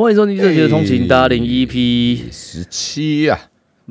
欢迎收听《热血的通勤》达零 EP 十七啊，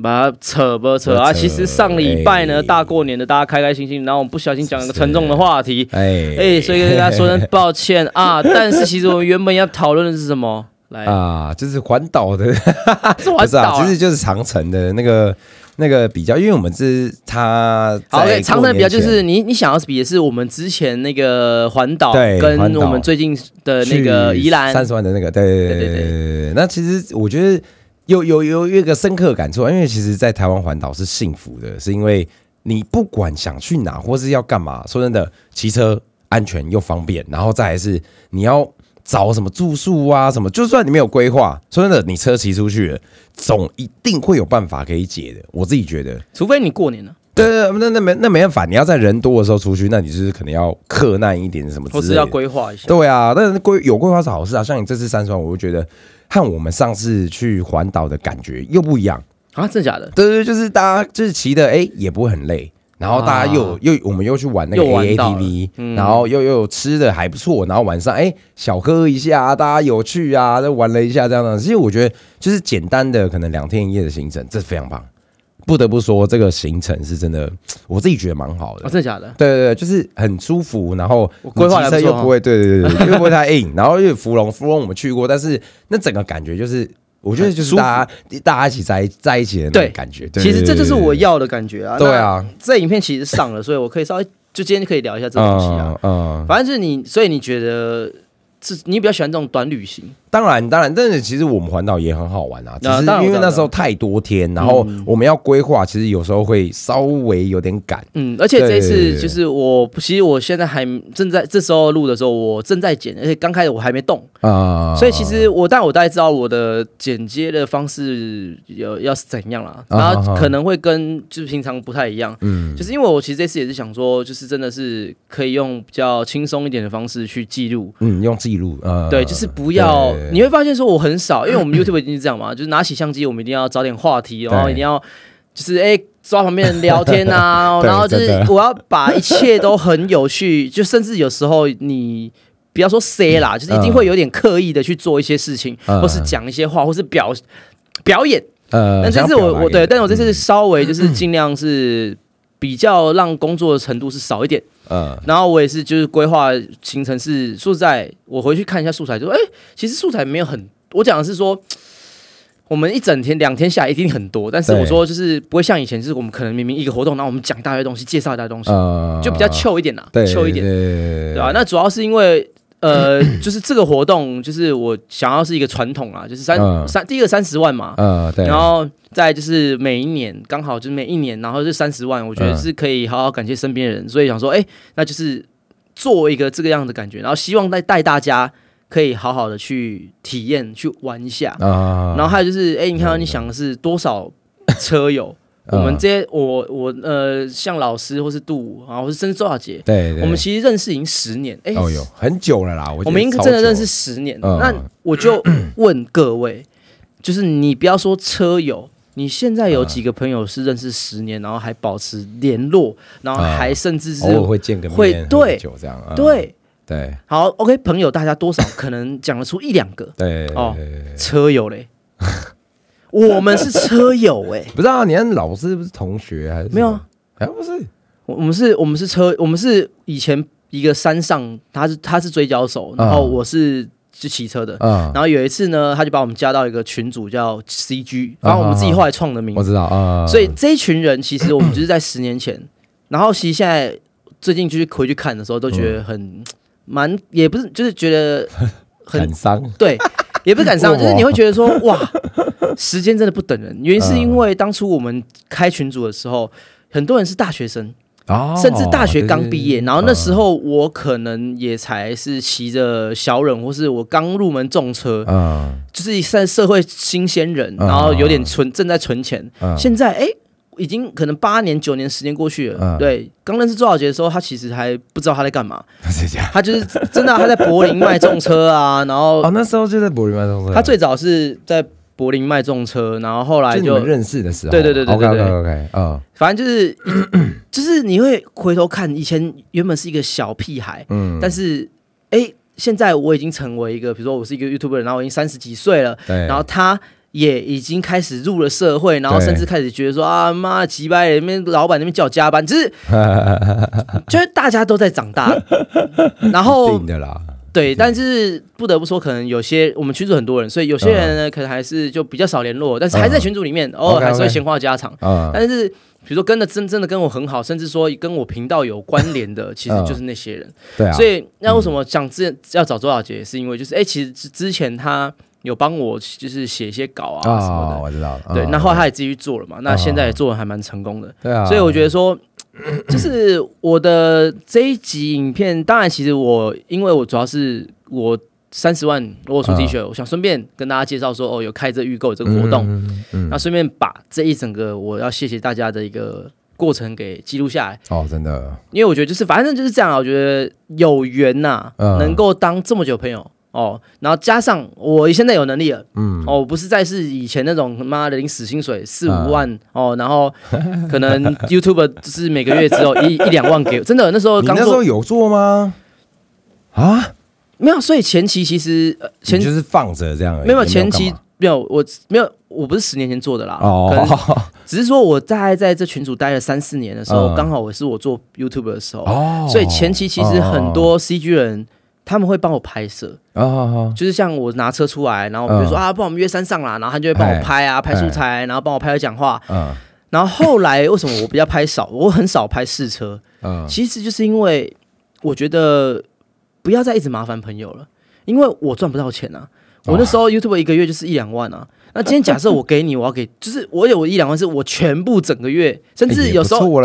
把它扯不扯啊？其实上礼拜呢，哎大过年的，大家开开心心，然后我们不小心讲了个沉重的话题，哎哎，所以跟大家说声抱歉啊。但是其实我们原本要讨论的是什么？啊就是环岛的。哈哈哈环岛其实就是长城的那个那个比较因为我们是它哦对长城比较就是你你想要比的是我们之前那个环岛跟我们最近的那个宜兰。三十万的那个对对对对。那其实我觉得有有有一个深刻感触因为其实在台湾环岛是幸福的是因为你不管想去哪或是要干嘛说真的骑车安全又方便然后再还是你要找什么住宿啊？什么？就算你没有规划，说真的，你车骑出去了，总一定会有办法可以解的。我自己觉得，除非你过年了，对对对，那那没那没办法，你要在人多的时候出去，那你就是可能要克难一点什么之类的。或是要规划一下。对啊，但是规有规划是好事啊。像你这次三十万，我就觉得和我们上次去环岛的感觉又不一样。啊，真的假的？对对，对就是大家就是骑的，哎，也不会很累。然后大家又、啊又我们又去玩那个又玩到了 AATV，、嗯然后又又吃的还不错，然后晚上哎小喝一下，大家有趣啊，就玩了一下这样的。其实我觉得就是简单的可能两天一夜的行程，这非常棒。不得不说，这个行程是真的，我自己觉得蛮好的哦，。真的假的？对对对，就是很舒服，然后规划得你还不错哦骑车又不会，对对对对，又不会太硬，然后又有芙蓉，芙蓉我们去过，但是那整个感觉就是，我觉得就是大家大家一起在在一起的那种感觉。对其实这就是我。要的感觉啊。对啊，那这影片其实上了，所以我可以稍微就今天可以聊一下这对东西啊。嗯嗯，反正就是你，所以你觉得是你比较喜欢这种短旅行？当然当然，但是其实我们环岛也很好玩啊，只是因为那时候太多天，然后嗯我们要规划，其实有时候会稍微有点赶。嗯，而且这一次就是我，其实我现在还正在这时候录的时候，我正在剪，而且刚开始我还没动，啊，所以其实我，但我大概知道我的剪接的方式要要是怎样啦，啊然后可能会跟就是平常不太一样，嗯。就是因为我其实这次也是想说，就是真的是可以用比较轻松一点的方式去记录。嗯用记录，呃，对，就是不要，你会发现说我很少，因为我们 YouTube 已经是这样嘛，就是拿起相机，我们一定要找点话题，然后一定要就是哎、抓旁边人聊天啊，然后就是我要把一切都很有趣，就甚至有时候你。不要说 say 啦，就是一定会有点刻意的去做一些事情，嗯或是讲一些话，或是表表演。呃，但这次我我对，但是我这次嗯稍微就是尽量是比较让工作的程度是少一点。嗯。然后我也是就是规划行程是，说实在，我回去看一下素材，就说，哎、其实素材没有很，我讲的是说，我们一整天两天下来一定很多，但是我说就是不会像以前，就是我们可能明明一个活动，然后我们讲一大堆东西，介绍一大堆东西，呃就比较 chill 一点啦对，chill 一点，对对吧、那主要是因为。呃，就是这个活动，就是我想要是一个传统啊，就是三、嗯。三第一个三十万嘛，呃对，然后再就是每一年刚好就是每一年，然后是三十万，我觉得嗯。是可以好好感谢身边的人，所以想说，哎，那就是做一个这个样的感觉，然后希望带带大家可以好好的去体验、去玩一下。啊。然后还有就是，哎，你看到你想的是多少车友？我们这些我我呃，像老师或是杜啊，或是甚至周小杰，对，对我们其实认识已经十年，哎，哦哟很久了啦，我们应该真的认识十年。嗯那我就问各位，就是你不要说车友，你现在有几个朋友是认识十年，然后还保持联络，然后还甚至是、会见个面，会对久这样，嗯对。对好，OK，朋友大家多少可能讲得出一两个对哦车友嘞，我们是车友哎、不是啊，你看老师不是同学还是没有啊？哎不是。我我们是我们是车，我们是以前一个山上，他是他是追焦手，然后嗯我是是骑车的，嗯，然后有一次呢，他就把我们加到一个群组叫 CG，然后我们自己后来创的名字。我知道啊，所以这一群人其实我们就是在十年前，然后其实现在最近就是回去看的时候，都觉得很蛮，也不是就是觉得很 很伤，对，也不是感伤，就是你会觉得说 哇，时间真的不等人。原因是因为当初我们开群组的时候，很多人是大学生，哦甚至大学刚毕业，然后那时候候我可能也才是骑着小忍，或是我刚入门重车，嗯。就是在社会新鲜人，嗯。然后有点存正在存钱。嗯。现在哎，已经可能八年、九年、十年过去了。嗯对，刚认识周小杰的时候，他其实还不知道他在干嘛，他就是真的啊、他在柏林卖重车啊，然后 哦，那时候就在柏林卖东西。他最早是在柏林卖重车，然后后来就认识的时候，对对对对 OK 对 OK 对 OK，嗯反正就是就是你会回头看，以前原本是一个小屁孩，嗯，但是哎，现在我已经成为一个，比如说我是一个 YouTuber，然后我已经三十几岁了，对，然后他。也已经开始入了社会，然后甚至开始觉得说啊妈几百人那边老板那边叫我加班，就是 就是大家都在长大，然后定的啦，对，但是不得不说，可能有些我们群主很多人，所以有些人呢，可能还是就比较少联络，但是还是在群组里面，偶尔还是会闲话家常。嗯，但是比如说跟的真真的跟我很好，甚至说跟我频道有关联的，其实嗯就是那些人。对啊，所以那为什么讲之前要找周小杰，是因为就是哎、其实之之前她有帮我就是写一些稿啊什么的。我知道对，嗯那后来他也自己去做了嘛，那现在也做的还蛮成功的。对啊，所以我觉得说，就是我的这一集影片，当然其实我因为我主要是我三十万我有出 T 恤，我想顺便跟大家介绍说，哦，有开这预购这个活动，嗯嗯嗯。那顺便把这一整个我要谢谢大家的一个过程给记录下来，哦，真的，因为我觉得就是反正就是这样啊，我觉得有缘呐、嗯。能够当这么久朋友。哦，然后加上我现在有能力了，嗯，哦，不是再是以前那种他妈的领死薪水四嗯五万、哦，然后可能 YouTube 就是每个月只有一一两万给，真的那时候你刚做那时候有做吗？啊，没有，所以前期其实呃前你就是放着这样没有前期没有我没有我不是十年前做的啦，可能哦只是说我大概在这群组待了三四年的时候，嗯。刚好我是我做 YouTube 的时候，哦，所以前期其实很多 CG 人。他们会帮我拍摄，哦哦就是像我拿车出来，然后比如说、嗯。啊，帮我们约山上啦，然后他就会帮我拍啊，拍素材，然后帮我拍讲话，嗯。然后后来为什么我比较拍少？我很少拍试车，嗯。其实就是因为我觉得不要再一直麻烦朋友了，因为我赚不到钱啊。我那时候 YouTube 一个月就是一两万啊。那今天假设我给你，我要给，就是我有一两万，是我全部整个月，甚至有时候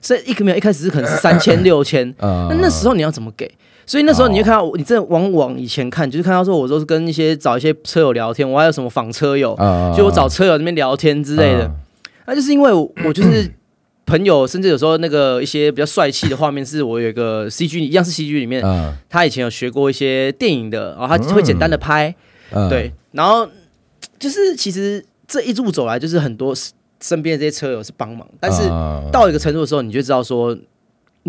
是一个没有一开始是可能是三千 六千，嗯。那那时候你要怎么给？所以那时候你就看到，你真的往往以前看，就是看到说，我都是跟一些找一些车友聊天，我还有什么访车友，嗯就我找车友那边聊天之类的。那就是因为我我就是 朋友，甚至有时候那个一些比较帅气的画面，是我有一个 CG 一样是 CG 里面，嗯他以前有学过一些电影的，然后他会简单的拍，嗯对，然后 就是其实这一路走来，就是很多身边的这些车友是帮忙，但是嗯到一个程度的时候，你就知道说，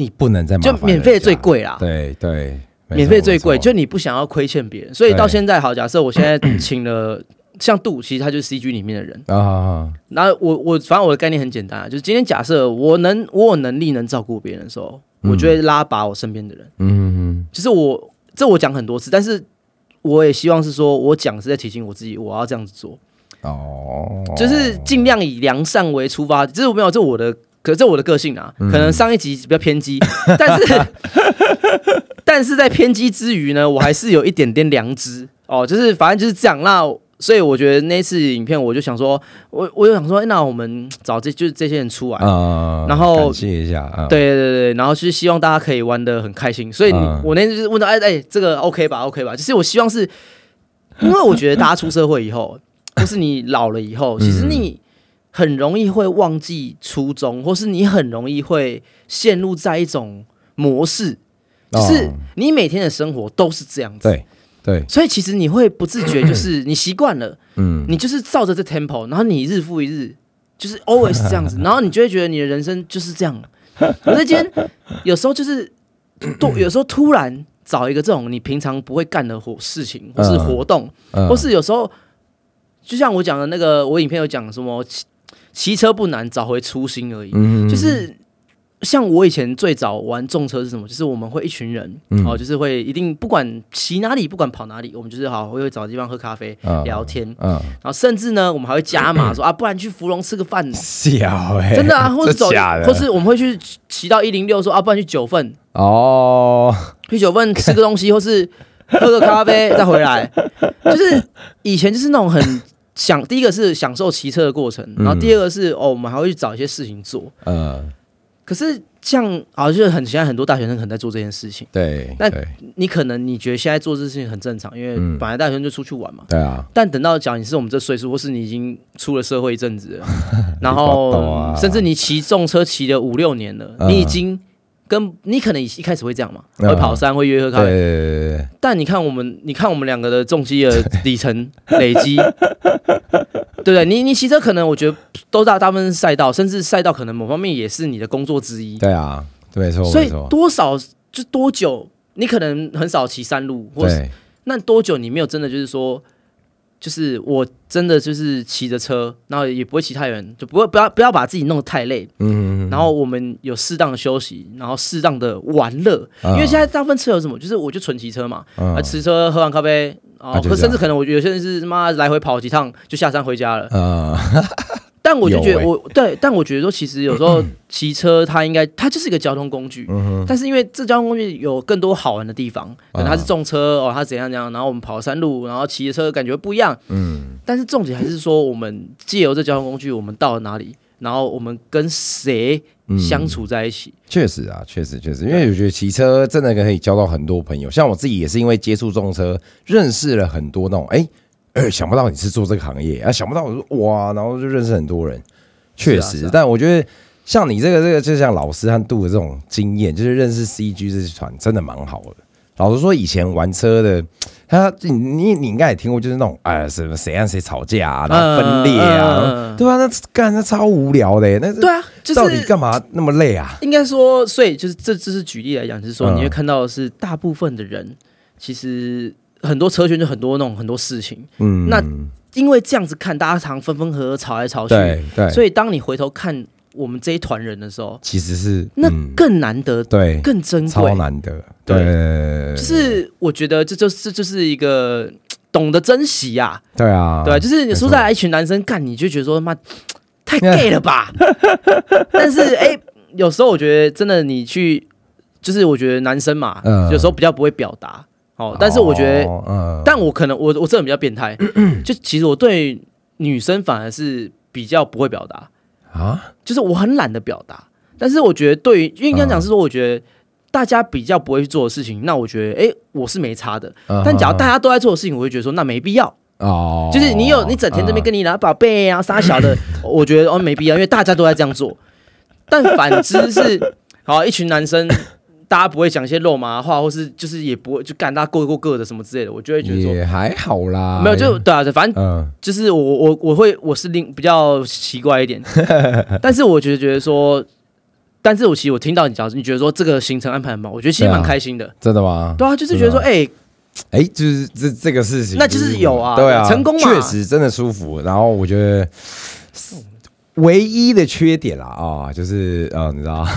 不能再就免费最，贵啦，对对，免费最贵，就你不想要亏欠别人，所以到现在好，假设我现在请了像杜，其实他就是 CG 里面的人。啊啊然后我我反正我的概念很简单啊，就是今天假设我能我有能力能照顾别人的时候，嗯。我就会拉拔我身边的人。嗯。就是我这我讲很多次，但是我也希望是说我讲是在提醒我自己，我要这样子做，哦，就是尽量以良善为出发。这是没有这我的，可这我的个性啊，嗯可能上一集比较偏激，但是 但是在偏激之余呢，我还是有一点点良知哦，就是反正就是这样。那所以我觉得那次影片，我就想说，我我就想说，哎那我们找这就是这些人出来，啊，然后感谢一下啊，对对对，然后就是希望大家可以玩的很开心，所以我那次就是问到，哎哎，这个 OK 吧，OK 吧？就是我希望是，因为我觉得大家出社会以后，或是你老了以后，其实你很容易会忘记初衷，或是你很容易会陷入在一种模式，就是哦你每天的生活都是这样子，对对，所以其实你会不自觉，就是 你习惯了，嗯。你就是照着这 tempo，然后你日复一日，就是 always 这样子，然后你就会觉得你的人生就是这样。可是今天 有时候就是突，有时候突然找一个这种你平常不会干的活事情，或是活动，嗯。或是有时候就像我讲的那个，我影片有讲什么骑骑车不难，找回初心而已，嗯就是。像我以前最早玩重车是什么？就是我们会一群人、嗯。哦，就是会一定不管骑哪里，不管跑哪里，我们就是好会找地方喝咖啡、嗯聊天，嗯，然后甚至呢，我们还会加码 说啊，不然去芙蓉吃个饭，小哎，真的啊，或者走或是我们会去骑到一零六，说啊，不然去九份，哦，去九份吃个东西，或是喝个咖啡再回来。就是以前就是那种很享，第一个是享受骑车的过程，然后第二个是哦，我们还会去找一些事情做。嗯，可是像啊，就是很现在很多大学生可能在做这件事情，对，那你可能你觉得现在做这件事情很正常，因为嗯。本来大学生就出去玩嘛。对啊，但等到讲你是我们这岁数，或是你已经出了社会一阵子了，然后啊。甚至你骑重车骑了五六年了，嗯。你已经跟你可能一开始会这样嘛，嗯会跑山，会约喝咖啡。对对对对对但你看我们，你看我们两个的重机的里程 累积，对不对？你你骑车可能我觉得都大大部分是赛道，甚至赛道可能某方面也是你的工作之一。对啊，没错所以，多少就多久，你可能很少骑山路，或是那多久你没有真的就是说，就是我真的就是骑着车，然后也不会骑太远，就不会不要不要把自己弄得太累，嗯，然后我们有适当的休息，然后适当的玩乐，因为现在大部分车有什么，就是我就纯骑车嘛，嗯啊，骑车喝完咖啡。啊，甚至可能我有些人是他妈来回跑几趟就下山回家了，呃，但我就觉得我对，但我觉得说其实有时候 骑车它应该它就是一个交通工具，嗯但是因为这交通工具有更多好玩的地方，可能它是重车哦，它怎样怎样，然后我们跑山路，然后骑的车感觉不一样，嗯，但是重点还是说我们借由这交通工具，我们到了哪里，然后我们跟谁嗯。相处在一起，确实啊，确实确实，因为我觉得骑车真的可以交到很多朋友，像我自己也是因为接触重车，认识了很多那种哎。呃，想不到你是做这个行业啊！想不到我说哇，然后就认识很多人，确实。是啊但我觉得像你这个这个，就像老师和杜的这种经验，就是认识 CG 这些团，真的蛮好的。老实说，以前玩车的，他你你你应该也听过，就是那种哎什么谁和谁吵架啊，然后分裂啊，对吧、那干那超无聊的耶，那对啊，就到底是干嘛那么累啊？应该说，所以就是这这是举例来讲，就是说嗯你会看到的是大部分的人，其实很多车圈就很多那种很多事情，嗯，那因为这样子看，大家常分分合合吵来吵去，对对，所以当你回头看我们这一团人的时候，其实是那嗯。更难得，对更珍贵。超贵。难得，对。对，就是我觉得这就是这就是一个懂得珍惜呀、对啊，对啊，就是你说没错在一群男生干，你就觉得说妈 太 gay 了吧？但是哎、有时候我觉得真的你去，就是我觉得男生嘛，嗯。有时候比较不会表达哦。但是我觉得，哦嗯，但我可能我我这人比较变态，就其实我对女生反而是比较不会表达，啊，就是我很懒得表达。但是我觉得对于，因为应该讲是说，我觉得大家比较不会去做的事情，那我觉得哎、我是没差的。但假如大家都在做的事情，我会觉得说那没必要。哦，就是你有你整天这边跟你拿宝贝啊、傻小的，我觉得哦没必要，因为大家都在这样做。但反之是，好一群男生，大家不会讲一些肉麻话，或是就是也不会就干大家各过各的什么之类的，我就会觉得说也还好啦，没有就对啊，反正嗯就是我我我会我是另比较奇怪一点，但是我觉得觉得说，但是我其实我听到你讲，你觉得说这个行程安排很棒，我觉得其实蛮开心的。真的吗？对啊，就是觉得说，哎、哎，就是这这个事情，那就是有啊对啊，成功嘛确实真的舒服。然后我觉得唯一的缺点啦啊，就是呃，你知道，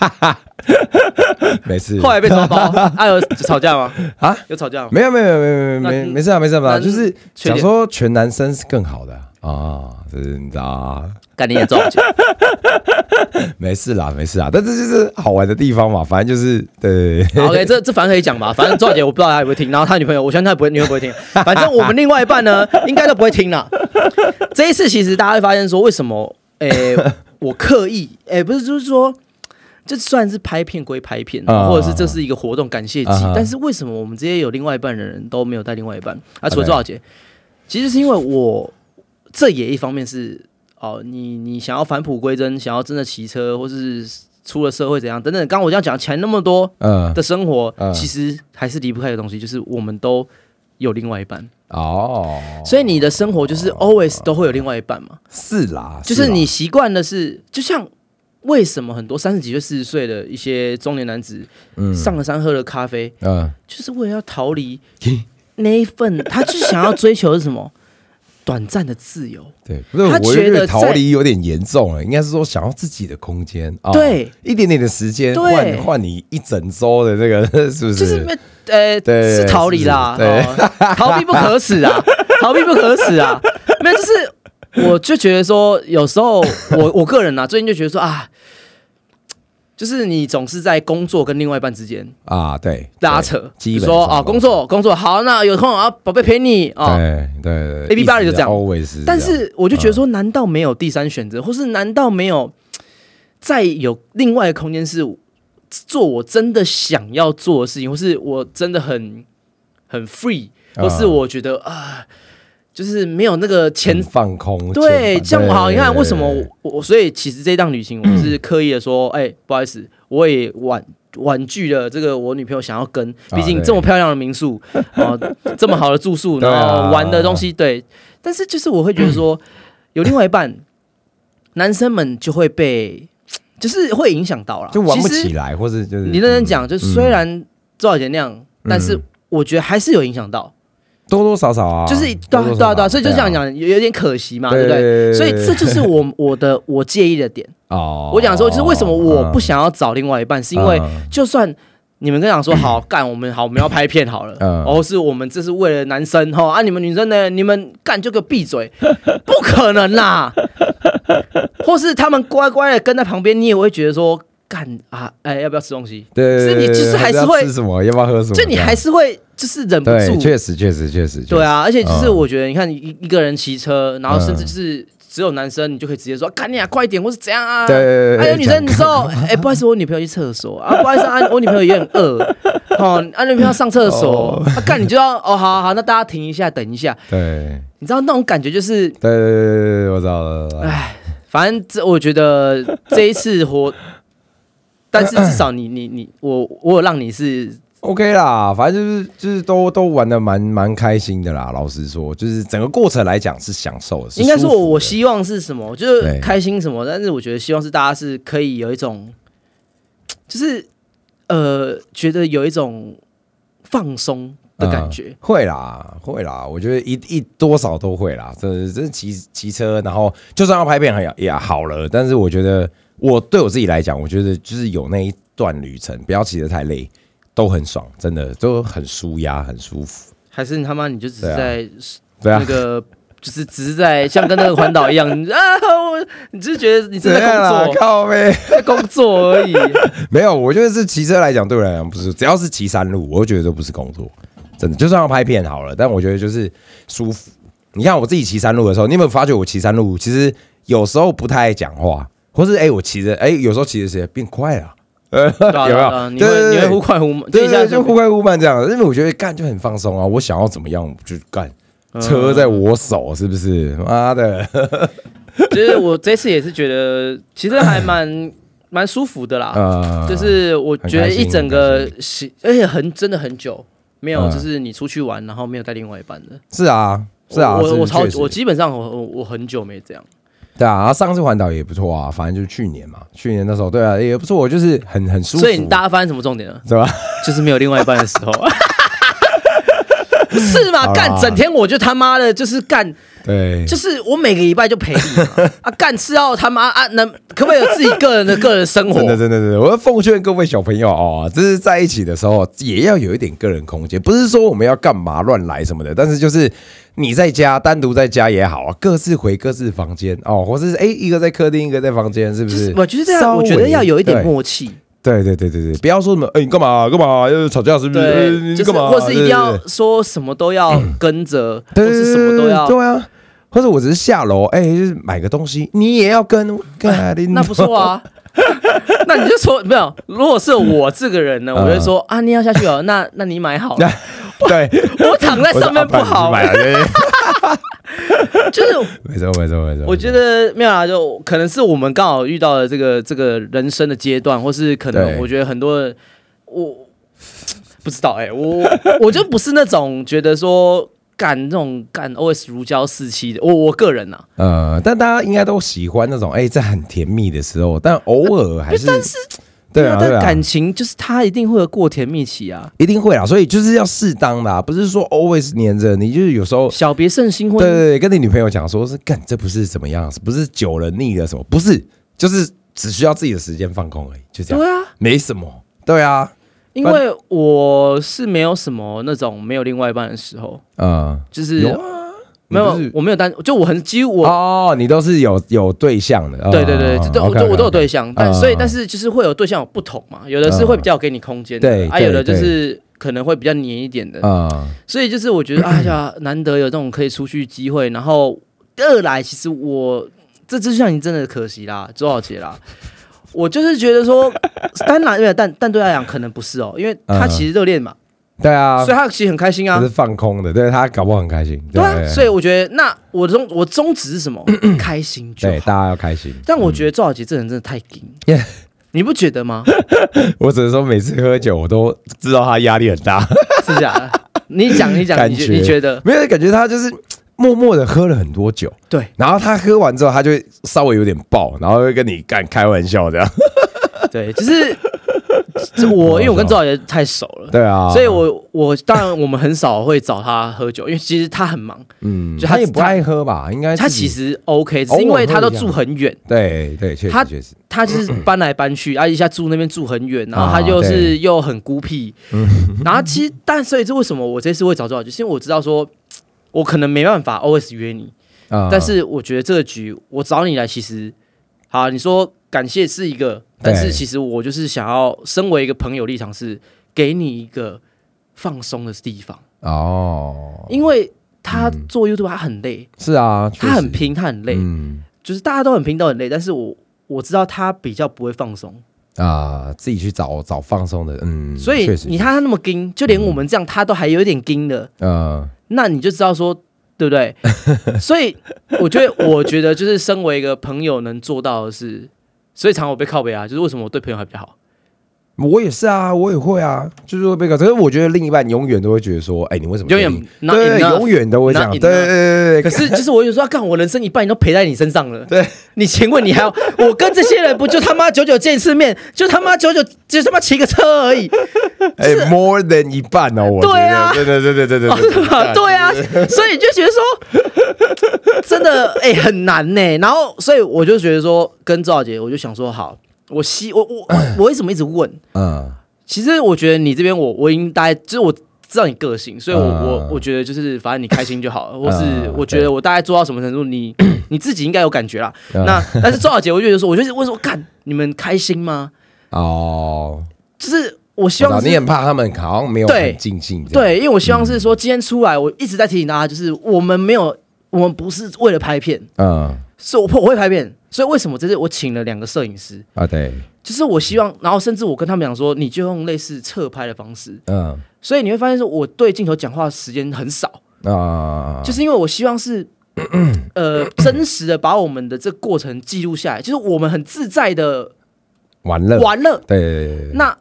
没事。后来被抓包，啊有吵架吗？啊，有吵架吗？没有没有没有没有没没没事啊没事啊，那就是想说全男生是更好的啊，就是你知道啊，干你也中奖。没事啦没事啦，但这就是好玩的地方嘛，反正就是对 OK，这这反正可以讲吧，反正周小姐我不知道她会不会听，然后她女朋友我相信她不会，女朋友不会听，反正我们另外一半呢，应该都不会听啦。这一次其实大家会发现说，为什么？诶、我刻意诶、不是就是说，这算是拍片归拍片，啊或者是这是一个活动感谢祭，啊但是为什么我们这些有另外一半的人都没有带另外一半？啊，除了周小姐，其实是因为我这也一方面是哦，你你想要返璞归真，想要真的骑车，或是出了社会怎样等等，刚刚我这样讲钱那么多，嗯。的生活，嗯。其实还是离不开的东西，就是我们都有另外一半，哦，所以你的生活就是 always 都会有另外一半嘛，是啦，就是你习惯的是，就像为什么很多三十几岁、四十岁的一些中年男子嗯。上了山喝了咖啡，嗯就是为了要逃离 那一份，他就是想要追求的是什么？短暂的自由，对，不是他我觉得逃离有点严重了，应该是说想要自己的空间啊，对，一点点的时间对。换换你一整周的这个 是不是？就是没呃对是逃离啦，逃避不可耻啊，逃避不可耻啊，没有就是我就觉得说，有时候我我个人啊，最近就觉得说啊，就是你总是在工作跟另外一半之间啊，对，拉扯，说啊，工作工作好，那有空啊，宝贝陪你啊。对对对 A B 八里就这样，always 是这样。但是我就觉得说，难道没有第三选择，或是难道没有再有另外的空间是做我真的想要做的事情，或是我真的很很 free，或是我觉得啊，就是没有那个钱很放空，对，像我好，你看为什么我我所以其实这趟旅行我是刻意的说，哎、不好意思，我也婉婉拒了这个我女朋友想要跟，毕竟这么漂亮的民宿，哦、这么好的住宿，然后玩的东西，对。但是就是我会觉得说，有另外一半，男生们就会被，就是会影响到了，就玩不起来，或者就是你认真讲，就虽然周小姐那样，但是嗯。我觉得还是有影响到，多多少少啊，就是对对啊对啊，所以就这样啊讲，有有点可惜嘛，对对不对？所以这就是我我的我介意的点。哦，我讲说，就是为什么我不想，要找另外一半，是因为嗯就算你们跟讲说 好干，我们好我们要拍片好了，嗯。哦，是我们这是为了男生哈啊，你们女生呢，你们干就给我闭嘴，不可能啦，或是他们乖乖的跟在旁边，你也会觉得说干啊，哎，要不要吃东西？对，所以你就是还是会吃什么，要不要喝什么，就你还是会就是忍不，住，确实确实确实，对啊，而且就是嗯我觉得，你看一一个人骑车，然后甚至就是只有男生，你就可以直接说干你啊，快一点，或是怎样啊？对对对对还有女生，讲你说，哎，不好意思，我女朋友去厕所啊，不好意思啊，我女朋友也很饿，哦，啊，女朋友上厕所，啊，干你就要，哦，好好好，那大家停一下，等一下，对。你知道那种感觉就是，对对对对对，我知道了哎，反正这我觉得这一次活，但是至少你你你我我有让你是 OK 啦，反正就是就是都都玩的蛮蛮开心的啦。老实说，就是整个过程来讲是享受的，是应该说我，我希望是什么？就是开心什么？但是我觉得希望是大家是可以有一种，就是呃，觉得有一种放松的感觉。嗯会啦，会啦，我觉得一一多少都会啦。这这骑骑车，然后就算要拍片也也好了，但是我觉得我对我自己来讲，我觉得就是有那一段旅程，不要骑得太累，都很爽，真的都很舒压，很舒服。还是你他妈你就只是在对啊那，个，就是只是在像跟那个环岛一样，你 啊，我你只是觉得你是在工作，靠呗。在工作而已。没有，我觉得是骑车来讲，对我来讲不是，只要是骑山路，我就觉得都不是工作，真的。就算要拍片好了，但我觉得就是舒服。你看我自己骑山路的时候，你有没有发觉我骑山路其实有时候不太爱讲话，或是哎、我骑着哎、有时候骑着骑着变快了，有没有对啊你会你会忽快忽慢，对对，就忽快忽慢这样，因为我觉得干就很放松啊，我想要怎么样就干，嗯车在我手，是不是？妈的，其实我这次也是觉得，其实还蛮蛮舒服的啦。呃，就是我觉得一整个而且很真的很久没有，嗯就是你出去玩，然后没有带另外一半的。是啊，是啊，是我我超我基本上我我我很久没这样。对啊，然后上次环岛也不错啊，反正就是去年嘛，去年那时候对啊也不错，我就是很很舒服，所以你大家发现什么重点了？是吧？就是没有另外一半的时候。不是嘛？好啦干整天我就他妈的，就是干，对，就是我每个礼拜就陪你嘛啊，干是要他妈啊，能可不可以有自己个人的个人生活真？的真的真的，我要奉劝各位小朋友哦，就是在一起的时候也要有一点个人空间，不是说我们要干嘛乱来什么的，但是就是你在家单独在家也好啊，各自回各自房间哦，或是哎一个在客厅，一个在房间，是不？就是是我觉得这样，我觉得要有一点默契。对对对对对，不要说什么哎你干嘛干嘛要吵架是不是？你干嘛？或是一定要说什么都要跟着，或对是什么都要。对啊，或者我只是下楼，哎、就是买个东西，你也要跟，干你那不错啊。那你就说没有，如果是我这个人呢，嗯我就说啊，你要下去哦，那那你买好了，对，我躺在上面不好，买 就是没错没错没错。我觉得没有啊，就可能是我们刚好遇到了这个这个人生的阶段，或是可能我觉得很多人我 不知道哎、我我就不是那种觉得说干那种干 OS 如胶似漆的，我我个人呐、啊，呃，但大家应该都喜欢那种哎、在很甜蜜的时候，但偶尔还是，但是对啊但感情就是他一定会有过甜蜜期啊，一定会啊，所以就是要适当的、啊，不是说 always 黏着你，就是有时候。小别胜新婚，对对对，跟你女朋友讲说是干，这不是怎么样，不是久了腻了什么，不是，就是只需要自己的时间放空而已，就这样，对啊，没什么。对啊，因为我是没有什么那种没有另外一半的时候，嗯，就是有啊，没有我没有单，就我很几乎我哦，你都是有有对象的，对对对，这都我都我都有对象，但嗯所以但是就是会有对象有不同嘛，有的是会比较给你空间对还有的就是可能会比较黏一点的，啊，所以就是我觉得哎呀，难得有这种可以出去机会，然后二来其实我这支项你真的可惜啦，周小姐啦。我就是觉得说，当然，因为但但对他来讲可能不是哦，因为他嗯。其实热恋嘛，对啊所以，他其实很开心啊就是，放空的，对他搞不好很开心，对啊，所以我觉得那我宗我宗旨是什么？开心就对好。大家要开心。但我觉得赵小杰这人真的太硬，你不觉得吗？我只能说每次喝酒，我都知道他压力很大，是假的？你讲，你讲，你觉得？没有感觉他就是默默的喝了很多酒，对然后他喝完之后，他就会稍微有点爆，然后会跟你干开玩笑这样。对，就是这 我，因为我跟周老爷太熟了，对啊，所以我我当然我们很少会找他喝酒，因为 其实他很忙，嗯，就他他也不爱喝吧？应该他其实 OK，只是因为他都住很远，对对，确他实确实，他就是搬来搬去，啊一下住那边住很远，然后他啊就是又很孤僻，然后其实但所以这为什么我这次会找周老爷，是因为我知道说。我可能没办法 always 约你，啊。但是我觉得这个局我找你来，其实好，你说感谢是一个，但是其实我就是想要身为一个朋友立场是给你一个放松的地方，哦，因为他做 YouTube 他很累，是啊，他很，拼，他很累，嗯。就是大家都很拼都很累，但是我我知道他比较不会放松，啊，自己去找找放松的，嗯，所以你看他那么盯，就连我们这样他都还有一点盯的，嗯。那你就知道说。对不对？所以我觉得，我觉得就是身为一个朋友能做到的是，所以常我被靠背啊，就是为什么我对朋友还比较好。我也是啊，我也会啊，就是会被告。可是我觉得另一半永远都会觉得说，哎、你为什么永远对永远都会这样？对对对对可是就是我有时候看我人生一半都陪在你身上了。对，你请问你还要 我跟这些人不就他妈久久见一次面，就他妈久久就他妈骑个车而已。哎、，more than 一半哦，我对啊，对对对对对对，对啊，所以就觉得说，真的哎、很难呢、然后所以我就觉得说，跟赵姐，我就想说好。我希我我我 我为什么一直问？嗯。其实我觉得你这边我我应该就是我知道你个性，所以我、嗯。我我觉得就是反正你开心就好了，或是嗯我觉得我大概做到什么程度，你 你自己应该有感觉啦。嗯。那但是周小姐，我就觉得说，我就是问说，看你们开心吗？哦，就是我希望是你很怕他们好像没有对。很尽兴，，对，因为我希望是说今天出来，我一直在提醒大家，就是我们没有，我们不是为了拍片，嗯。是我我会拍片，所以为什么这次我请了两个摄影师，啊对，就是我希望，然后甚至我跟他们讲说，你就用类似侧拍的方式，嗯。所以你会发现说我对镜头讲话的时间很少。啊，就是因为我希望是 呃真实的把我们的这个过程记录下来，就是我们很自在的玩乐，玩乐。对。对对对，那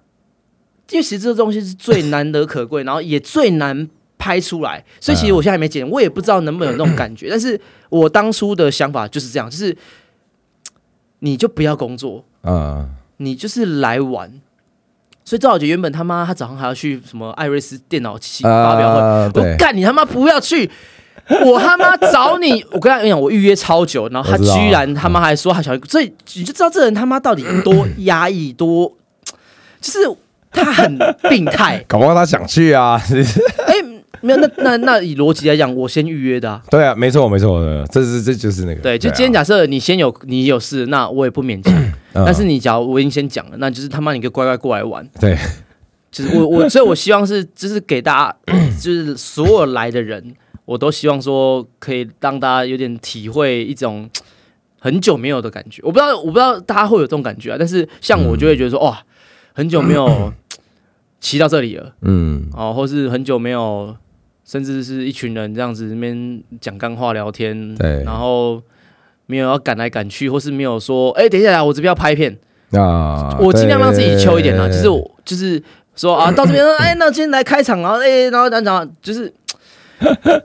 因为其实这个东西是最难得可贵，然后也最难拍出来，所以其实我现在还没剪，我也不知道能不能有那种感觉。但是我当初的想法就是这样，就是你就不要工作，嗯你就是来玩。所以赵小姐原本他妈她早上还要去什么艾瑞斯电脑器发表会，啊我干你他妈不要去！我他妈找你，我跟他讲，我预约超久，然后他居然他妈还说他想，所以你就知道这人他妈到底多压抑，多 就是他很病态。搞不好他想去啊，哎、没有，那那那以逻辑来讲，我先预约的、啊。对啊，没错没错，这是这就是那个，对，就啊今天假设你先有你有事，那我也不勉强。嗯但是你假如我已经先讲了，那就是他妈你个乖乖过来玩。对，就是我我，所以我希望是，就是给大家，就是所有来的人，我都希望说可以让大家有点体会一种很久没有的感觉。我不知道，我不知道大家会有这种感觉啊。但是像我就会觉得说，哇，很久没有 骑到这里了，嗯哦，或是很久没有，甚至是一群人这样子那边讲干话聊天，对。然后没有要赶来赶去，或是没有说，哎、等一下，我这边要拍片。啊，我尽量让自己秋一点啊，就是我就是说啊，到这边，哎，那今天来开场，然后哎，然后然后就是，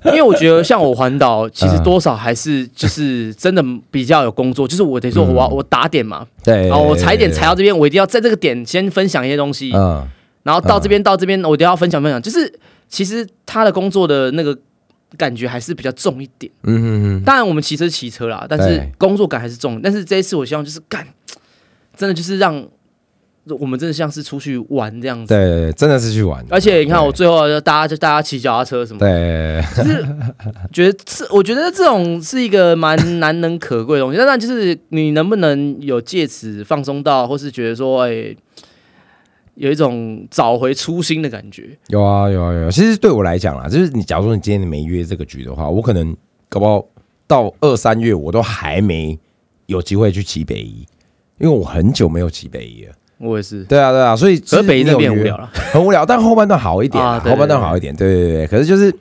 因为我觉得像我环岛，其实多少还是就是真的比较有工作，就是我得说我要我打点嘛，对，然后我踩点踩到这边，我一定要在这个点先分享一些东西，嗯。然后到这边到这边我一定要分享分享，就是其实他的工作的那个感觉还是比较重一点。嗯嗯嗯，当然我们骑车是骑车啦，但是工作感还是重。但是这一次我希望就是干，真的就是让我们真的像是出去玩这样子。对，真的是去玩，而且你看，我最后就大家就大家骑脚踏车什么对。就是，觉得这我觉得这种是一个蛮难能可贵的东西。但就是你能不能有借此放松到，或是觉得说，哎、有一种找回初心的感觉。有啊有啊有啊。其实对我来讲啦，就是你假如说你今天没约这个局的话，我可能搞不好到二三月我都还没有机会去骑北宜，因为我很久没有骑北宜了。我也是，对啊对啊，所以可是北一那边很无聊了。很无聊，但后半段好一点后半段好一点，对对对。可是就是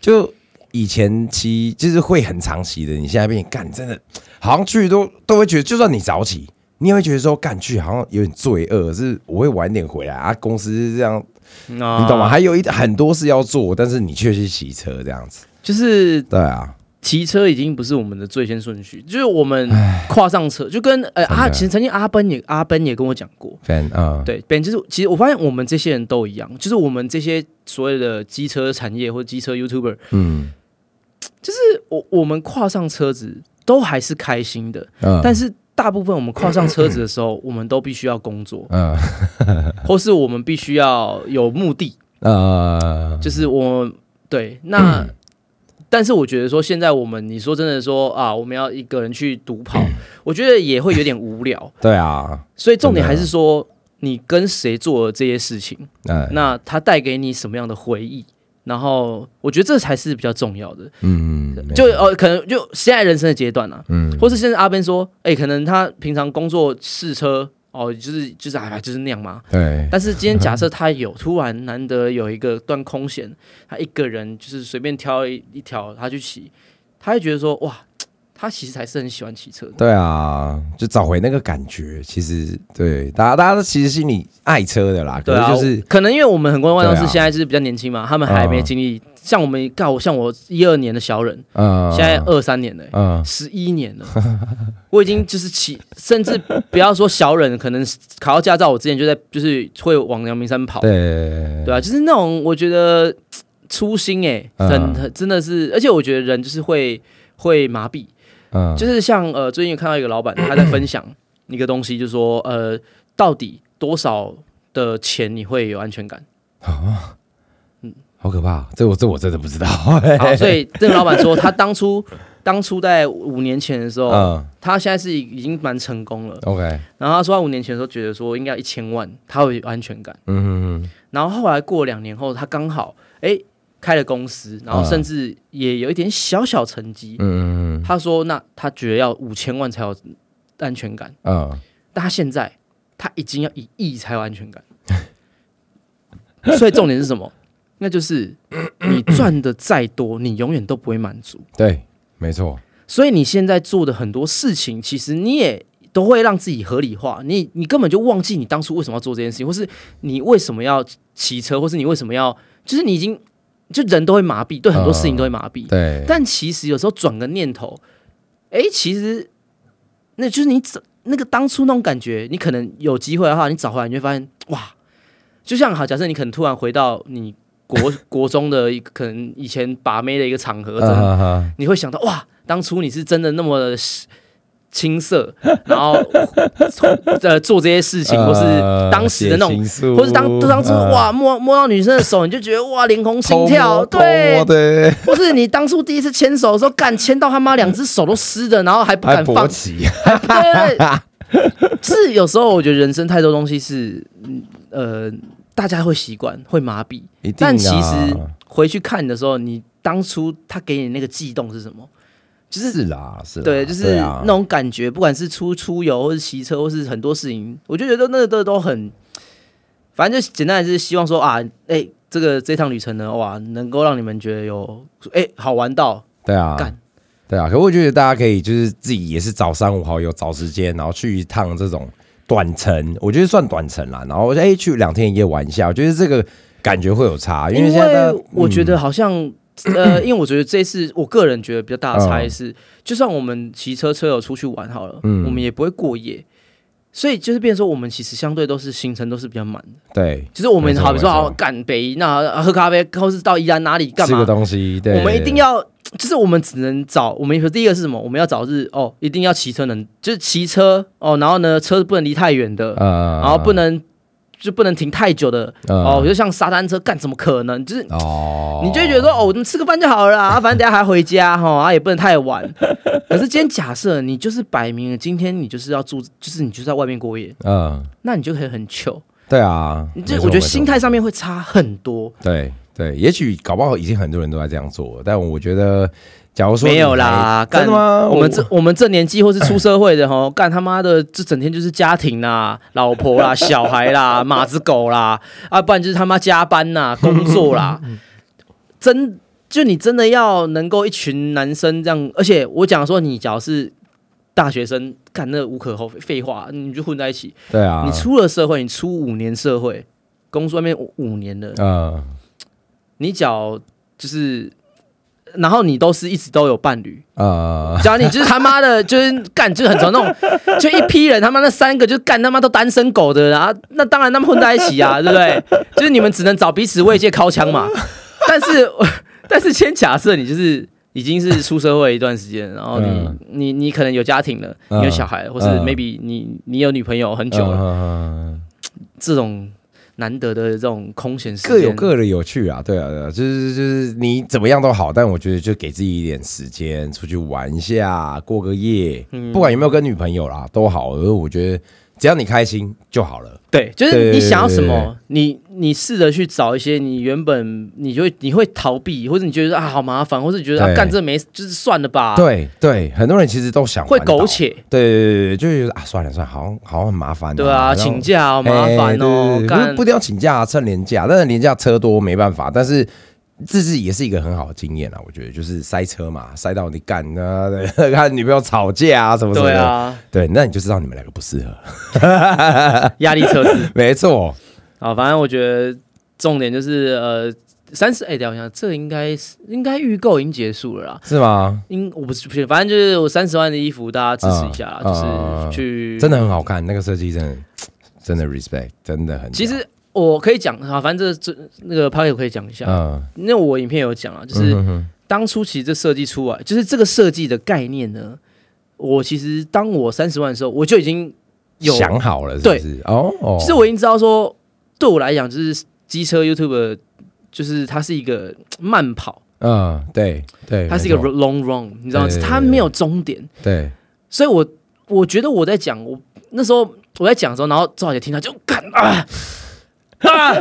就以前骑就是会很长期的，你现在变干真的，好像去都都会觉得，就算你早起，你也会觉得说干去好像有点罪恶，是我会晚点回来啊，公司是这样，你你懂吗？？还有一很多事要做，但是你却去骑车这样子，就是对啊，骑车已经不是我们的最先顺序，就是我们跨上车，就跟呃阿其实曾经阿奔也阿奔也跟我讲过，反嗯，对，本就是其实我发现我们这些人都一样，就是我们这些所谓的机车产业或机车 YouTuber，嗯。就是我我们跨上车子都还是开心的，嗯，但是大部分我们跨上车子的时候，我们都必须要工作，嗯 或是我们必须要有目的，呃，就是我对那。但是我觉得说，现在我们你说真的说啊，我们要一个人去独跑，我觉得也会有点无聊。对啊，所以重点还是说，你跟谁做了这些事情，嗯那它带给你什么样的回忆？然后我觉得这才是比较重要的。嗯，就哦，可能就现在人生的阶段啊，嗯或是现在阿 Ben 说，哎、可能他平常工作试车哦，就是就是哎，就是那样嘛。对，但是今天假设他有突然难得有一个段空闲，他一个人就是随便挑一一条他去骑，他会觉得说哇，他其实还是很喜欢骑车的。对啊，就找回那个感觉。其实对大家，大家都其实心里爱车的啦，可对啊，是就是可能因为我们很多观众对啊是现在是比较年轻嘛，他们还没嗯经历。像我们像我一二年的小人，嗯，现在二三年了、嗯十一年了，我已经就是骑，甚至不要说小人，可能考到驾照，我之前就在就是会往阳明山跑，对对啊，就是那种我觉得初心哎、很真的是，而且我觉得人就是会会麻痹，嗯就是像呃最近有看到一个老板他在分享一个东西，就是说呃到底多少的钱你会有安全感？好可怕，这我这我真的不知道。好，所以这个老板说他当初当初在五年前的时候，嗯他现在是已经蛮成功了。，OK，然后他说他五年前的时候觉得说应该要一千万，他会有安全感。嗯嗯然后后来过两年后，他刚好哎开了公司，然后甚至也有一点小小成绩。嗯嗯他说那他觉得要五千万才有安全感，嗯但他现在他已经要一亿才有安全感。所以重点是什么？那就是你赚的再多，你永远都不会满足。对，没错，所以你现在做的很多事情，其实你也都会让自己合理化。你你根本就忘记你当初为什么要做这件事情，或是你为什么要骑车，或是你为什么要，就是你已经就人都会麻痹，对很多事情都会麻痹。对，但其实有时候转个念头，哎，其实那就是你找那个当初那种感觉，你可能有机会的话，你找回来，你会发现哇，就像好，假设你可能突然回到你国 国中的一个可能以前把妹的一个场合，你会想到哇，当初你是真的那么的青涩，然后呃做这些事情，或是当时的那种，种或是当当初嗯哇摸摸到女生的手，你就觉得哇脸红心跳，对，对，或是你当初第一次牵手的时候，干牵到他妈两只手都湿的，然后还不敢放。对是有时候我觉得人生太多东西是嗯呃大家会习惯会麻痹，但其啊实回去看的时候，你当初他给你那个悸动是什么？就是是啦，是啦对，就是啊那种感觉，不管是出出游，或是骑车，或是很多事情，我就觉得那个都很，反正就简单的是希望说啊，哎、这个这趟旅程呢，哇，能够让你们觉得有哎、好玩到对啊，干对啊，可我觉得大家可以就是自己也是找三五好友找时间，然后去一趟这种短程，我觉得算短程啦。然后哎、去两天一夜玩一下，我觉得这个感觉会有差，因因为我觉得嗯好像。呃，因为我觉得这次我个人觉得比较大的差异是，就算我们骑车车友出去玩好了，嗯我们也不会过夜，所以就是变成说我们其实相对都是行程都是比较满的。对就是我们好比说好赶北，那喝咖啡，或是到宜兰哪里干嘛吃个？东西，对，我们一定要，就是我们只能找，我们第一个是什么？我们要找是哦，一定要骑车能，就是骑车哦，然后呢，车不能离太远的，呃，然后不能就不能停太久的呃哦，就像沙滩车，干怎么可能？就是哦，你就觉得说，哦，我们吃个饭就好了啦，啊反正等下还回家 哈，啊也不能太晚。可是今天假设你就是摆明了，今天你就是要住，就是你就是在外面过夜，嗯，那你就可以很糗。对啊，你这我觉得心态上面会差很多。对对，也许搞不好已经很多人都在这样做，但我觉得，假如说没有啦，干真的吗？我们这我们这年纪或是出社会的吼，干他妈的，这整天就是家庭啦、老婆啦、小孩啦、马子狗啦，啊，不然就是他妈加班呐、工作啦，真就你真的要能够一群男生这样，而且我讲说你假如是大学生干那无可厚非，废话，你就混在一起。对啊，你出了社会，你出五年社会，工作外面五五年了，嗯你脚就是，然后你都是一直都有伴侣，啊，假如你就是他妈的，就是干，就是很常那种，就一批人他妈那三个就干他妈都单身狗的，然后那当然他们混在一起啊，对不对？就是你们只能找彼此慰藉靠枪嘛。但是 但是先假设你就是已经是出社会一段时间，然后你、嗯。你你可能有家庭了，有小孩了，或是嗯。maybe 你你有女朋友很久了，嗯。这种难得的这种空闲时间，各有各的有趣啊，对啊，对啊，就是就是你怎么样都好，但我觉得就给自己一点时间出去玩一下，过个夜，嗯不管有没有跟女朋友啦，都好。而我觉得只要你开心就好了。对，就是你想要什么，你你试着去找一些你原本你就会你会逃避，或者你觉得啊好麻烦，或者你觉得啊对。干这没就是算了吧，，对对，很多人其实都想会苟，且，对对对对，就觉得啊算了算了，好像好像很麻烦、对啊，请假好麻烦哎哦，不不一定要请假，趁年假，但是年假车多没办法，但是。这是也是一个很好的经验啊，我觉得就是塞车嘛，塞到你干啊，看女朋友吵架啊什么什么的，对啊，对，那你就知道你们两个不适合。压力测试 没错，啊，反正我觉得重点就是呃。三十哎，等一下，这应该是应该预购已经结束了啦。是吗？应我不是不是，反正就是我三十万的衣服，大家支持一下啦，嗯就是嗯去真的很好看，那个设计真的 真的 respect，真的很。其实我可以讲啊，反正这这那个 p a r k 可以讲一下，嗯，那我影片有讲啊，就是当初其实这设计出来，就是这个设计的概念呢，我其实当我三十万的时候，我就已经有，想好了，是不是？哦哦，其实我已经知道说，对我来讲，就是机车 YouTube，就是它是一个慢跑，嗯，对对，它是一个 long run，你知道吗？对对？对它没有终点，对，所以我我觉得我在讲，我那时候我在讲的时候，然后赵小姐听到就干啊啊，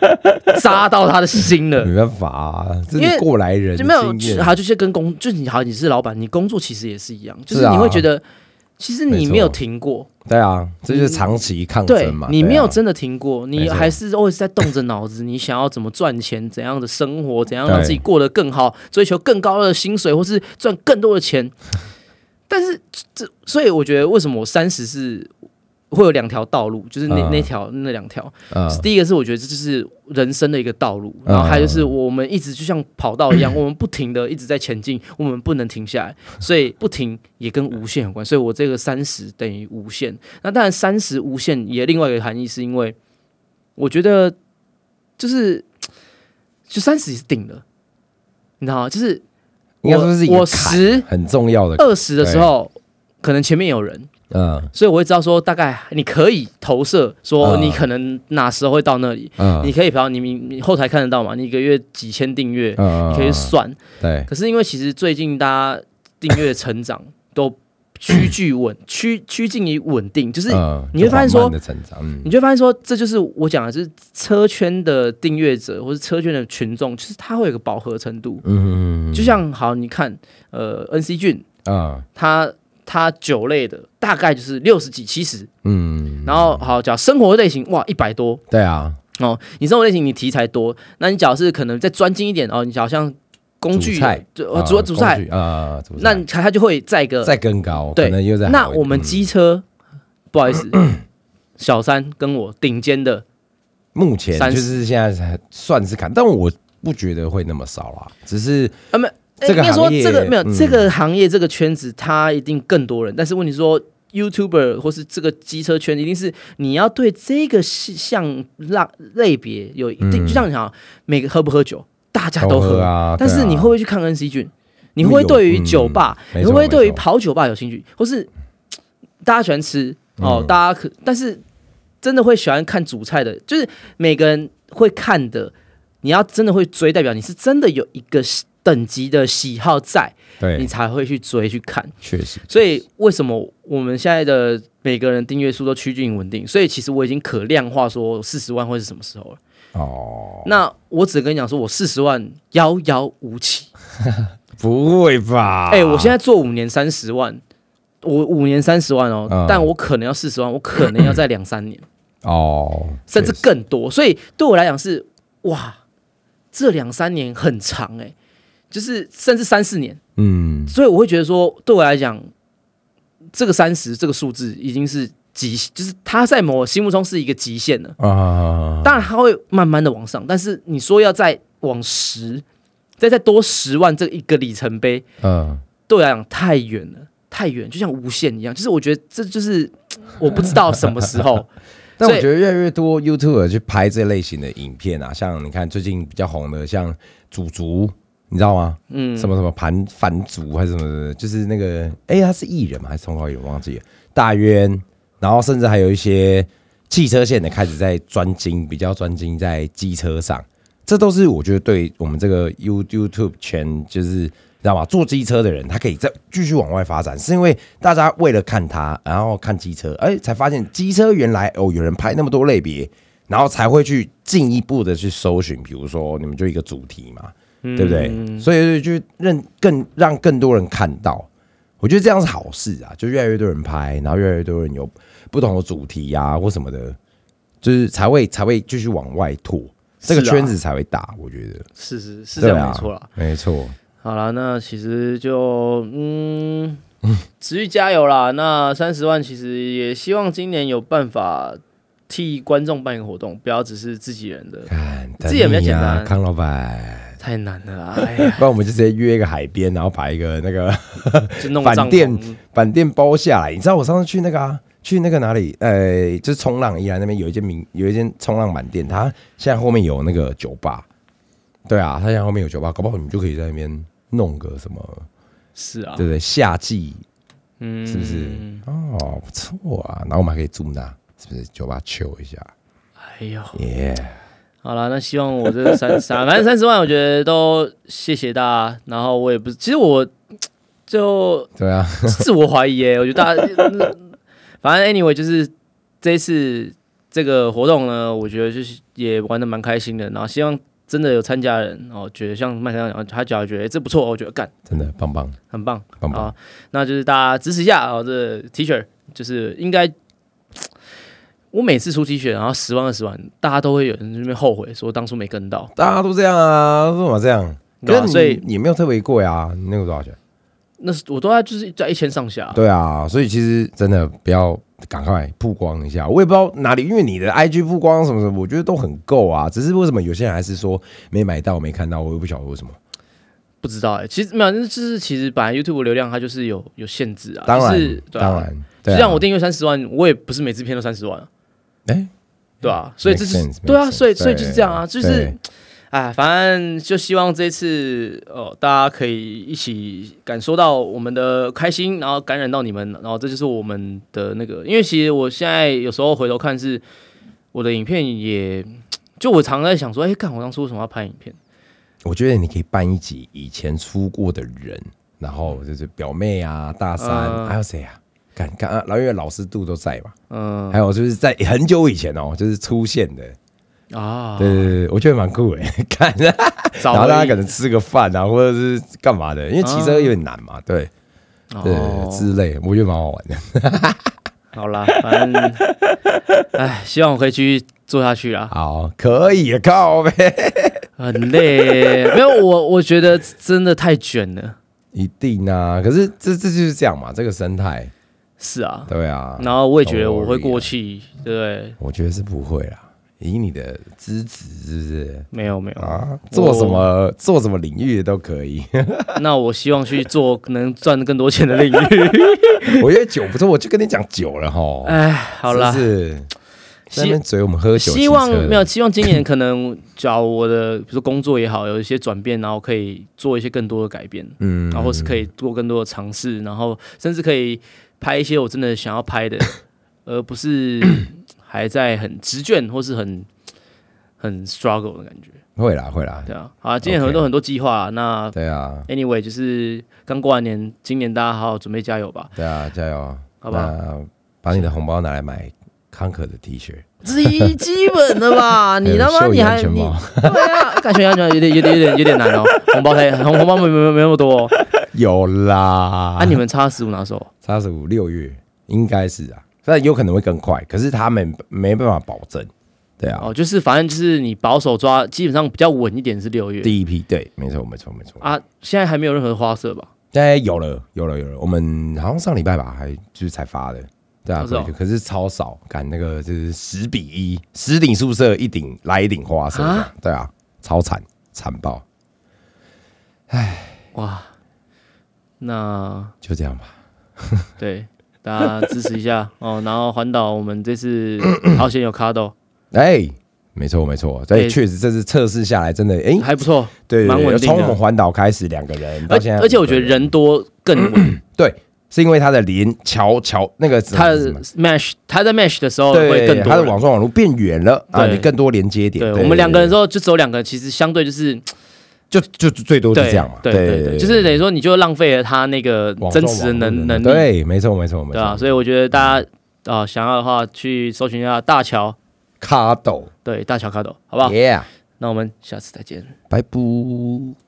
扎到他的心了。没办法啊，这是过来人就没有经，验。好，就是跟工，就是你好，你是老板，你工作其实也是一样，就是你会觉得，其实你没有停过，对啊，这就是长期抗争嘛。你没有真的停过，你还是 always 在动着脑子，你想要怎么赚钱，怎样的生活，怎样让自己过得更好，追求更高的薪水，或是赚更多的钱。但是这，所以我觉得为什么我三十是会有两条道路，就是那、嗯那条那两条。嗯第一个是我觉得这就是人生的一个道路，嗯然后还有就是我们一直就像跑道一样，我们不停的一直在前进，我们不能停下来，所以不停也跟无限有关。所以我这个三十等于无限。那当然三十无限也另外一个含义，是因为我觉得就是就三十也是顶了，你知道吗？就是我坎十很重要的，二十的时候，可能前面有人。嗯。所以我会知道说，大概你可以投射说，嗯。你可能哪时候会到那里，嗯，你可以，比方你你你后台看得到嘛？你一个月几千订阅，嗯你可以算。对，可是因为其实最近大家订阅成长都趋近稳，趋趋近于稳定，就是嗯你会发现说你就发现说，这就是我讲的，就是车圈的订阅者或是车圈的群众，就是它会有个饱和程度。嗯嗯就像好，你看，呃，NC 俊啊他他酒类的大概就是六十几、七十，嗯，然后好讲生活类型，哇，一百多，对啊，哦，你生活类型你题材多，那你假如是可能再专精一点哦，你好像工具主菜。就主主菜，啊，那它它就会再一个再更高，对。那我们机车，不好意思，小三跟我顶尖的，目前就是现在才算是看，但我不觉得会那么少啦，只是啊没，这个应该说行业这个没有、嗯这个行业这个圈子，它一定更多人，但是问题是说。YouTuber 或是这个机车圈，一定是你要对这个项让类别有一定，嗯就像你想，每个喝不喝酒，大家都喝啊，但是你会不会去看 NC 俊？你会不会对于酒吧，嗯你会不会对于跑酒吧有兴趣？或是大家喜欢吃哦，嗯大家可但是真的会喜欢看主菜的，就是每个人会看的，你要真的会追，代表你是真的有一个等级的喜好在，你，才会去追去看。确实，所以为什么我们现在的每个人订阅数都趋近稳定？所以其实我已经可量化说四十万会是什么时候了。哦，那我只跟你讲说，我四十万遥遥无期。不会吧？哎、我现在做五年三十万，我五年三十万哦，嗯但我可能要四十万，我可能要在两三年，哦，甚至更多。所以对我来讲是哇，这两三年很长哎、就是甚至三四年。嗯，所以我会觉得说，对我来讲，这个三十这个数字已经是极，就是它在我心目中是一个极限了。啊，当然它会慢慢的往上，但是你说要再往十，再再多十万这一个里程碑，嗯，对我来讲太远了，太远，就像无限一样。就是我觉得这就是我不知道什么时候，但我觉得越来越多 YouTuber 去拍这类型的影片啊，像你看最近比较红的，像祖族，你知道吗？嗯，什么什么盘反族还是什么的，就是那个，哎、他是艺人嘛，还是通告艺人，忘记了。大渊，然后甚至还有一些汽车线的开始在专精，比较专精在机车上，这都是我觉得对我们这个 You YouTube 圈，就是你知道吗？做机车的人，他可以再继续往外发展，是因为大家为了看他，然后看机车，哎、才发现机车原来哦有人拍那么多类别，然后才会去进一步的去搜寻，比如说你们就一个主题嘛。对不对？所以就让更让更多人看到，我觉得这样是好事啊，就越来越多人拍，然后越来越多人有不同的主题呀、或什么的，就是才会才会继续往外拓，这个圈子才会大。我觉得是是是这样没错啦。没错。好了，那其实就嗯，持续加油啦。那三十万其实也希望今年有办法替观众办一个活动，不要只是自己人的，看，这也比较简单康老板。太难了啦。哎呀，不然我们就直接约一个海边，然后把一个那个 就弄帐饭店板店包下来。你知道我上次去那个啊，去那个哪里？呃，就是冲浪宜兰那边有一间名有一间冲浪板店，它现在后面有那个酒吧。对啊，它现在后面有酒吧，搞不好你们就可以在那边弄个什么，是啊对，不对？夏季嗯，是不是？哦，不错啊。然后我们还可以住那，是不是？酒吧 chill 一下，哎呦，耶、好了，那希望我这三 三，反正三十万，我觉得都谢谢大家。然后我也不是，其实我就对啊，自我怀疑耶，我觉得大家，反正 anyway 就是这一次这个活动呢，我觉得就是也玩的蛮开心的。然后希望真的有参加的人，哦，觉得像麦克讲，他假如觉得、诶这不错，我觉得干真的棒棒很棒棒棒。啊，那就是大家支持一下啊、哦，这 T 恤就是应该。我每次出 T 恤，然后十万二十万，大家都会有人在那边后悔说当初没跟到，大家都这样啊，为什么这样？对吧可是所以你也没有特别贵啊，你那个多少钱？那是我都在就是在一千上下。对啊，所以其实真的不要赶快曝光一下。我也不知道哪里，因为你的 IG 曝光什么什么，我觉得都很够啊。只是为什么有些人还是说没买到、没看到，我也不晓得为什么。不知道哎、其实没有，就是其实本来 YouTube 流量它就是有有限制啊，当然，就是对啊当然，就像我订阅三十万，我也不是每支片都三十万啊，哎，对啊，所以这是对啊，所以所以就是这样啊，就是哎，反正就希望这次哦，大家可以一起感受到我们的开心，然后感染到你们，然后这就是我们的那个，因为其实我现在有时候回头看是我的影片也，就我常在想说，哎，看我当初为什么要拍影片？我觉得你可以办一集以前出过的人，然后就是表妹啊、大三，嗯还有谁啊？看看啊，然后因为老师度都在嘛，嗯还有就是在很久以前哦，就是出现的，啊，对对对，我觉得蛮酷诶，看。早然后大家可能吃个饭啊，或者是干嘛的，因为骑车有点难嘛，对对哦之类，我觉得蛮好玩的。好啦，反正，哎，希望我可以继续做下去啊。好，可以靠呗，很累，没有我，我觉得真的太卷了。一定啊。可是这这就是这样嘛，这个生态，是啊，对啊。然后我也觉得我会过气，对不对？我觉得是不会啦，以你的资质是不是没有没有，啊？做什么做什么领域的都可以。那我希望去做能赚更多钱的领域。我觉得酒不错，我就跟你讲酒了哈。哎，好啦，是不是在那希边嘴我们喝酒，希望没有，希望今年 可能，找我的比如说工作也好，有一些转变，然后可以做一些更多的改变，嗯然后是可以做更多的尝试，然后甚至可以拍一些我真的想要拍的，而不是 还在很执卷或是很很 struggle 的感觉。会啦会啦，对啊，好啊，今年很多很多计划啊，那对啊 anyway 就是刚过完年，今年大家好好准备加油吧，对啊，加油！好不好？把你的红包拿来买康可的 T 恤，这是基本的吧？你他妈你还你对啊，感觉安全有点有点有点有点难哦，红包才红红包没没没没那么多哦。有啦。啊，你们差十五哪时候？叉十五六月应该是啊，但有可能会更快，可是他们没办法保证。对啊，哦，就是反正就是你保守抓，基本上比较稳一点是六月第一批对，没错没错没错。啊。现在还没有任何花色吧？哎，有了，有了，有了。我们好像上礼拜吧，还就是才发的，对啊，哦是哦可可是超少，赶那个就是十比一，十顶宿舍一顶来一顶花色对啊，超惨惨爆，唉哇，那就这样吧。对大家支持一下哦。然后环岛，我们这次 好险有卡斗，哎，没错没错，对，哎确实这次测试下来真的，哎，还不错，对蛮稳定的从我们环岛开始两个人，到而现在而且我觉得人多更稳。对，是因为它的连桥桥那个它的什么 mesh，它在 mesh 的时候会更，多人。它的网状网络变远了啊，对你更多连接点。对我们两个人之说后就只有两个，其实相对就是就就就最多就这样嘛。对对对，就是等于说你就浪费了他那个网真实的能能力，对，没错没错没对啊，错。所以我觉得大家啊想要的话去搜寻一下大乔，卡斗对大乔卡斗，好不好那我们下次再见。拜拜。